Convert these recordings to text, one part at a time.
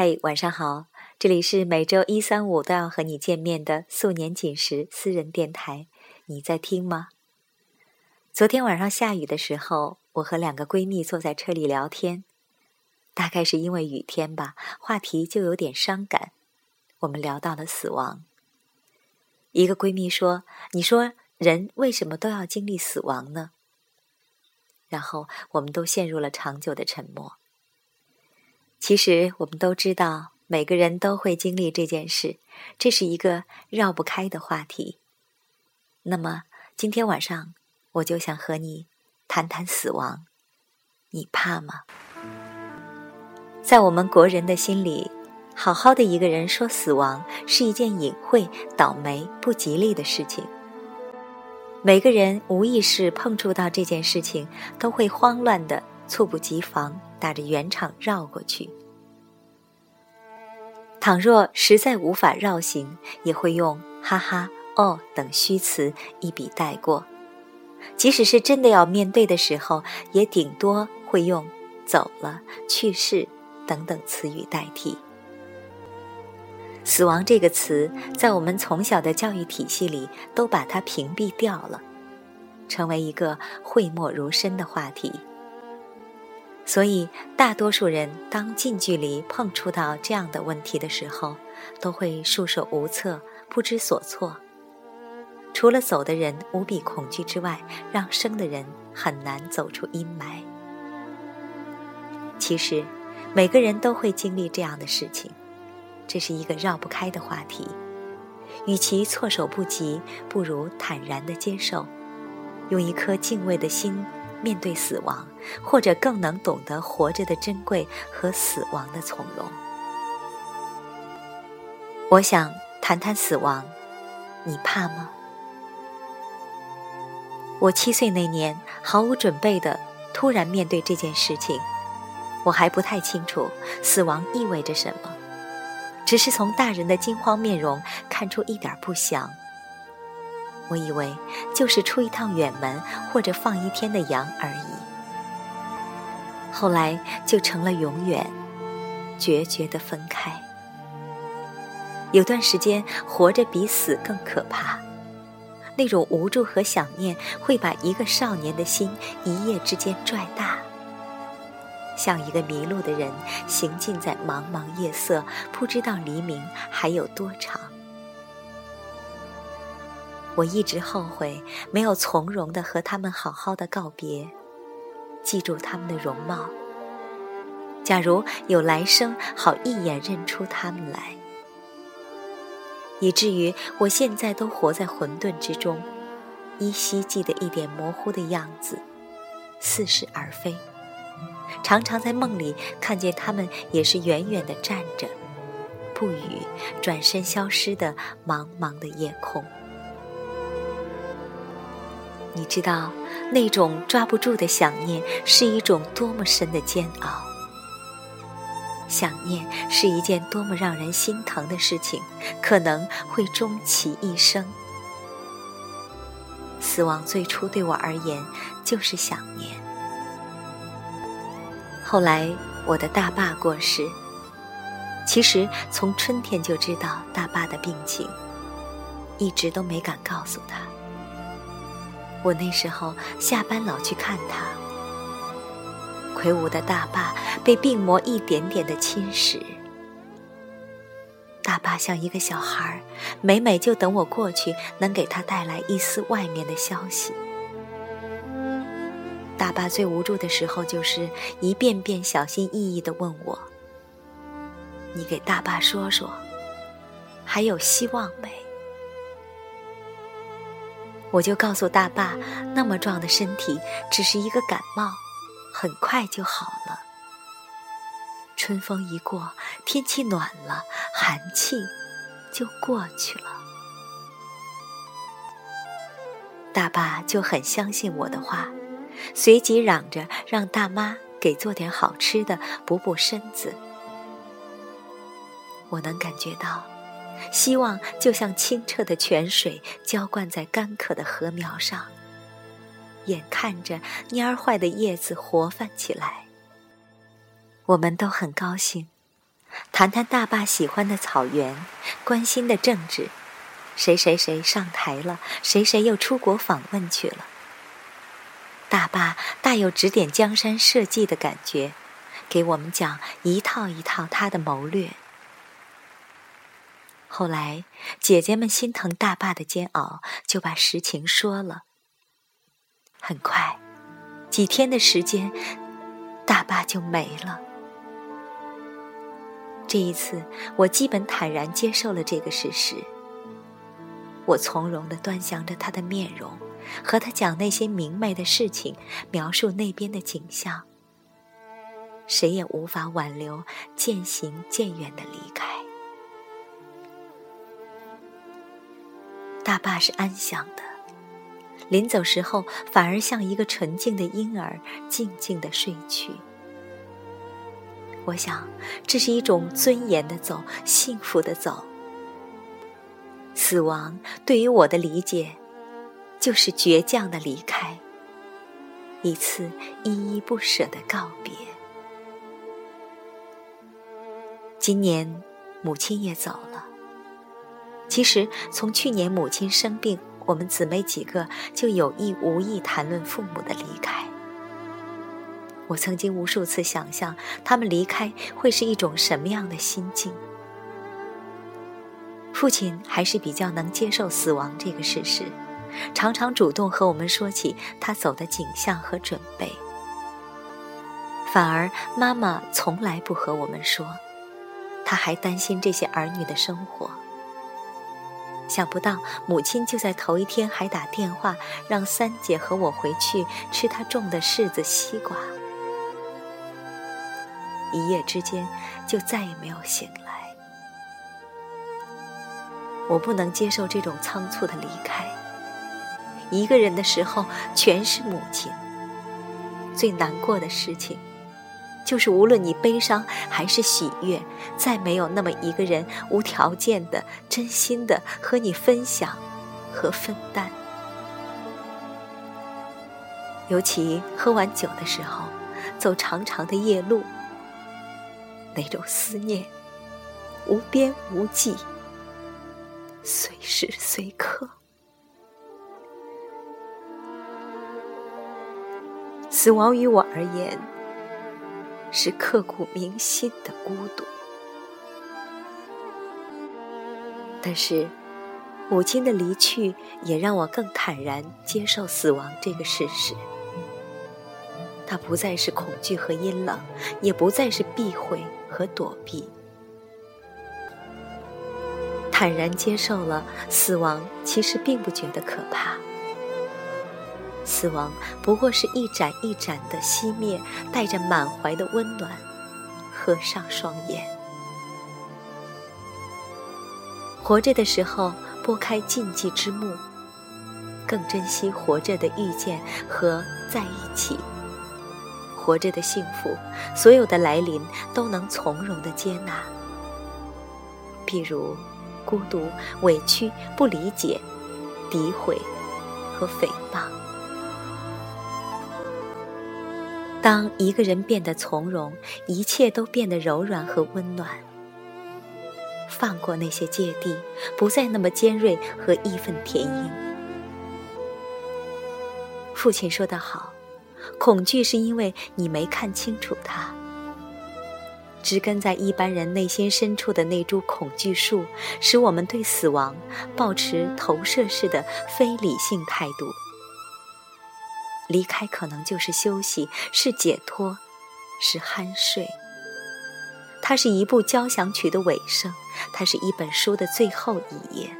嘿，晚上好！这里是每周一、三、五都要和你见面的素年锦时私人电台，你在听吗？昨天晚上下雨的时候，我和两个闺蜜坐在车里聊天，大概是因为雨天吧，话题就有点伤感。我们聊到了死亡。一个闺蜜说：“你说人为什么都要经历死亡呢？”然后我们都陷入了长久的沉默。其实我们都知道，每个人都会经历这件事，这是一个绕不开的话题。那么今天晚上，我就想和你谈谈死亡，你怕吗？在我们国人的心里，好好的一个人说死亡是一件隐晦、倒霉、不吉利的事情。每个人无意识碰触到这件事情，都会慌乱的、猝不及防。打着圆场绕过去。倘若实在无法绕行，也会用“哈哈”“哦”等虚词一笔带过。即使是真的要面对的时候，也顶多会用“走了”“去世”等等词语代替。死亡这个词，在我们从小的教育体系里，都把它屏蔽掉了，成为一个讳莫如深的话题。所以，大多数人当近距离碰触到这样的问题的时候，都会束手无策、不知所措。除了走的人无比恐惧之外，让生的人很难走出阴霾。其实，每个人都会经历这样的事情，这是一个绕不开的话题。与其措手不及，不如坦然地接受，用一颗敬畏的心。面对死亡，或者更能懂得活着的珍贵和死亡的从容。我想谈谈死亡，你怕吗？我七岁那年，毫无准备的突然面对这件事情，我还不太清楚死亡意味着什么，只是从大人的惊慌面容看出一点不祥。我以为就是出一趟远门或者放一天的羊而已，后来就成了永远决绝的分开。有段时间活着比死更可怕，那种无助和想念会把一个少年的心一夜之间拽大，像一个迷路的人行进在茫茫夜色，不知道黎明还有多长。我一直后悔没有从容的和他们好好的告别，记住他们的容貌。假如有来生，好一眼认出他们来。以至于我现在都活在混沌之中，依稀记得一点模糊的样子，似是而非。常常在梦里看见他们，也是远远的站着，不语，转身消失的茫茫的夜空。你知道，那种抓不住的想念是一种多么深的煎熬。想念是一件多么让人心疼的事情，可能会终其一生。死亡最初对我而言就是想念。后来我的大爸过世，其实从春天就知道大爸的病情，一直都没敢告诉他。我那时候下班老去看他，魁梧的大坝被病魔一点点的侵蚀。大坝像一个小孩，每每就等我过去，能给他带来一丝外面的消息。大坝最无助的时候，就是一遍遍小心翼翼的问我：“你给大坝说说，还有希望没？”我就告诉大爸，那么壮的身体只是一个感冒，很快就好了。春风一过，天气暖了，寒气就过去了。大爸就很相信我的话，随即嚷着让大妈给做点好吃的补补身子。我能感觉到。希望就像清澈的泉水浇灌在干渴的禾苗上，眼看着蔫儿坏的叶子活泛起来。我们都很高兴，谈谈大坝喜欢的草原，关心的政治，谁谁谁上台了，谁谁又出国访问去了。大坝大有指点江山社稷的感觉，给我们讲一套一套他的谋略。后来姐姐们心疼大爸的煎熬，就把实情说了。很快，几天的时间，大爸就没了。这一次，我基本坦然接受了这个事实。我从容地端详着他的面容，和他讲那些明媚的事情，描述那边的景象。谁也无法挽留渐行渐远的离开。大爸是安详的，临走时候反而像一个纯净的婴儿，静静的睡去。我想，这是一种尊严的走，幸福的走。死亡对于我的理解，就是倔强的离开，一次依依不舍的告别。今年，母亲也走了。其实，从去年母亲生病，我们姊妹几个就有意无意谈论父母的离开。我曾经无数次想象，他们离开会是一种什么样的心境。父亲还是比较能接受死亡这个事实，常常主动和我们说起他走的景象和准备。反而妈妈从来不和我们说，她还担心这些儿女的生活。想不到母亲就在头一天还打电话让三姐和我回去吃她种的柿子、西瓜。一夜之间，就再也没有醒来。我不能接受这种仓促的离开。一个人的时候，全是母亲。最难过的事情，就是无论你悲伤还是喜悦，再没有那么一个人无条件的、真心的和你分享和分担。尤其喝完酒的时候，走长长的夜路。那种思念，无边无际，随时随刻。死亡于我而言，是刻骨铭心的孤独。但是，母亲的离去也让我更坦然接受死亡这个事实。它不再是恐惧和阴冷，也不再是避讳。和躲避，坦然接受了死亡，其实并不觉得可怕。死亡不过是一盏一盏的熄灭，带着满怀的温暖，合上双眼。活着的时候，拨开禁忌之幕，更珍惜活着的遇见和在一起。活着的幸福，所有的来临都能从容的接纳。譬如孤独、委屈、不理解、诋毁和诽谤。当一个人变得从容，一切都变得柔软和温暖。放过那些芥蒂，不再那么尖锐和义愤填膺。父亲说得好。恐惧是因为你没看清楚它，植根在一般人内心深处的那株恐惧树，使我们对死亡保持投射式的非理性态度。离开可能就是休息，是解脱，是酣睡。它是一部交响曲的尾声，它是一本书的最后一页。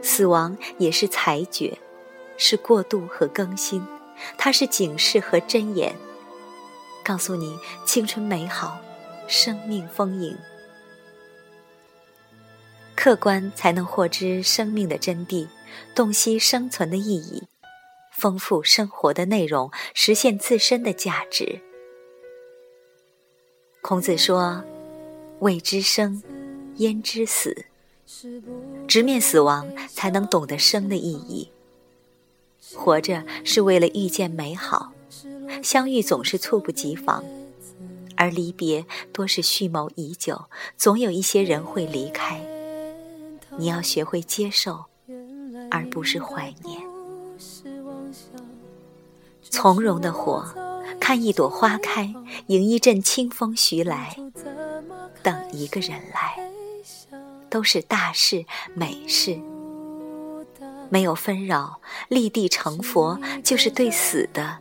死亡也是裁决，是过渡和更新。它是警示和箴言，告诉你青春美好，生命丰盈。客观才能获知生命的真谛，洞悉生存的意义，丰富生活的内容，实现自身的价值。孔子说：“未知生，焉知死？”直面死亡，才能懂得生的意义。活着是为了遇见美好，相遇总是猝不及防，而离别多是蓄谋已久，总有一些人会离开。你要学会接受，而不是怀念。从容的活，看一朵花开，迎一阵清风徐来，等一个人来，都是大事美事。没有纷扰，立地成佛，就是对死的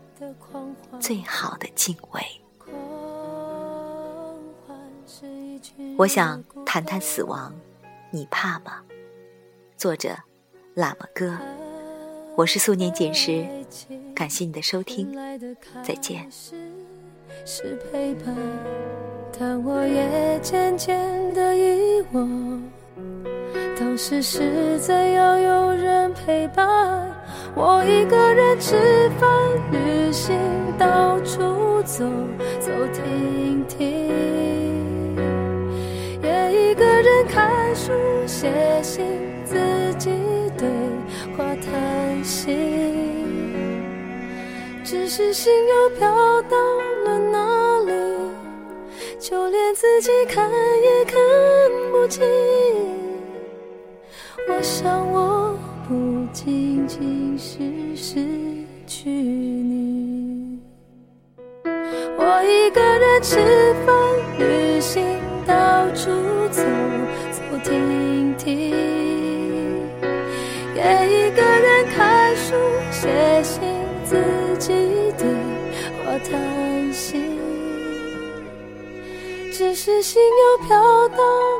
最好的敬畏。我想谈谈死亡，你怕吗？作者：喇嘛哥。我是素年锦时，感谢你的收听，再见。是陪伴，但我也渐渐的遗忘。当时是怎样有人陪伴？我一个人吃饭、旅行、到处走走停停。看书、写信，只是心又飘到了哪里？就连自己看也看不清。我想，我不仅仅是失去你，我一个人吃心又飘荡。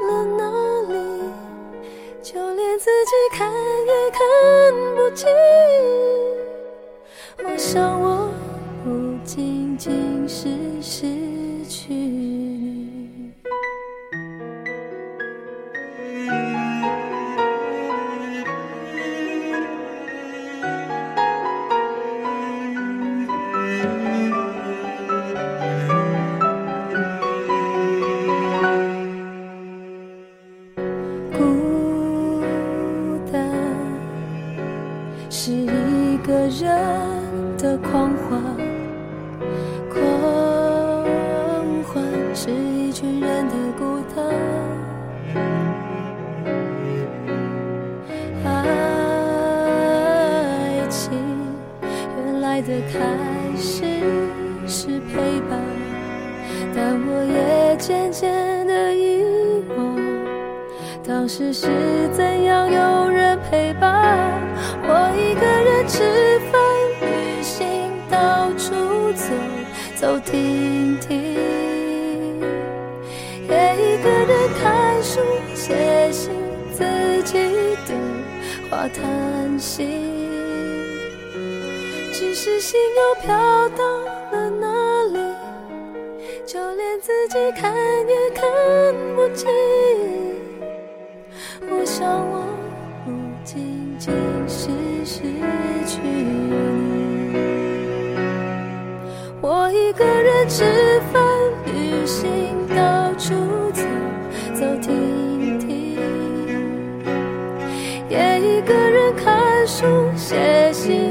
但我也渐渐的遗忘，当时是怎样有人陪伴。我一个人吃饭、旅行，到处走走停停，也一个人看书、写信，自己对话谈心。只是心又飘到了哪？就连自己看也看不清。我想，我不仅仅是失去你。我一个人吃饭、旅行，到处走走停停，也一个人看书、写信。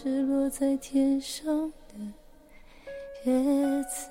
是落在天上的叶子。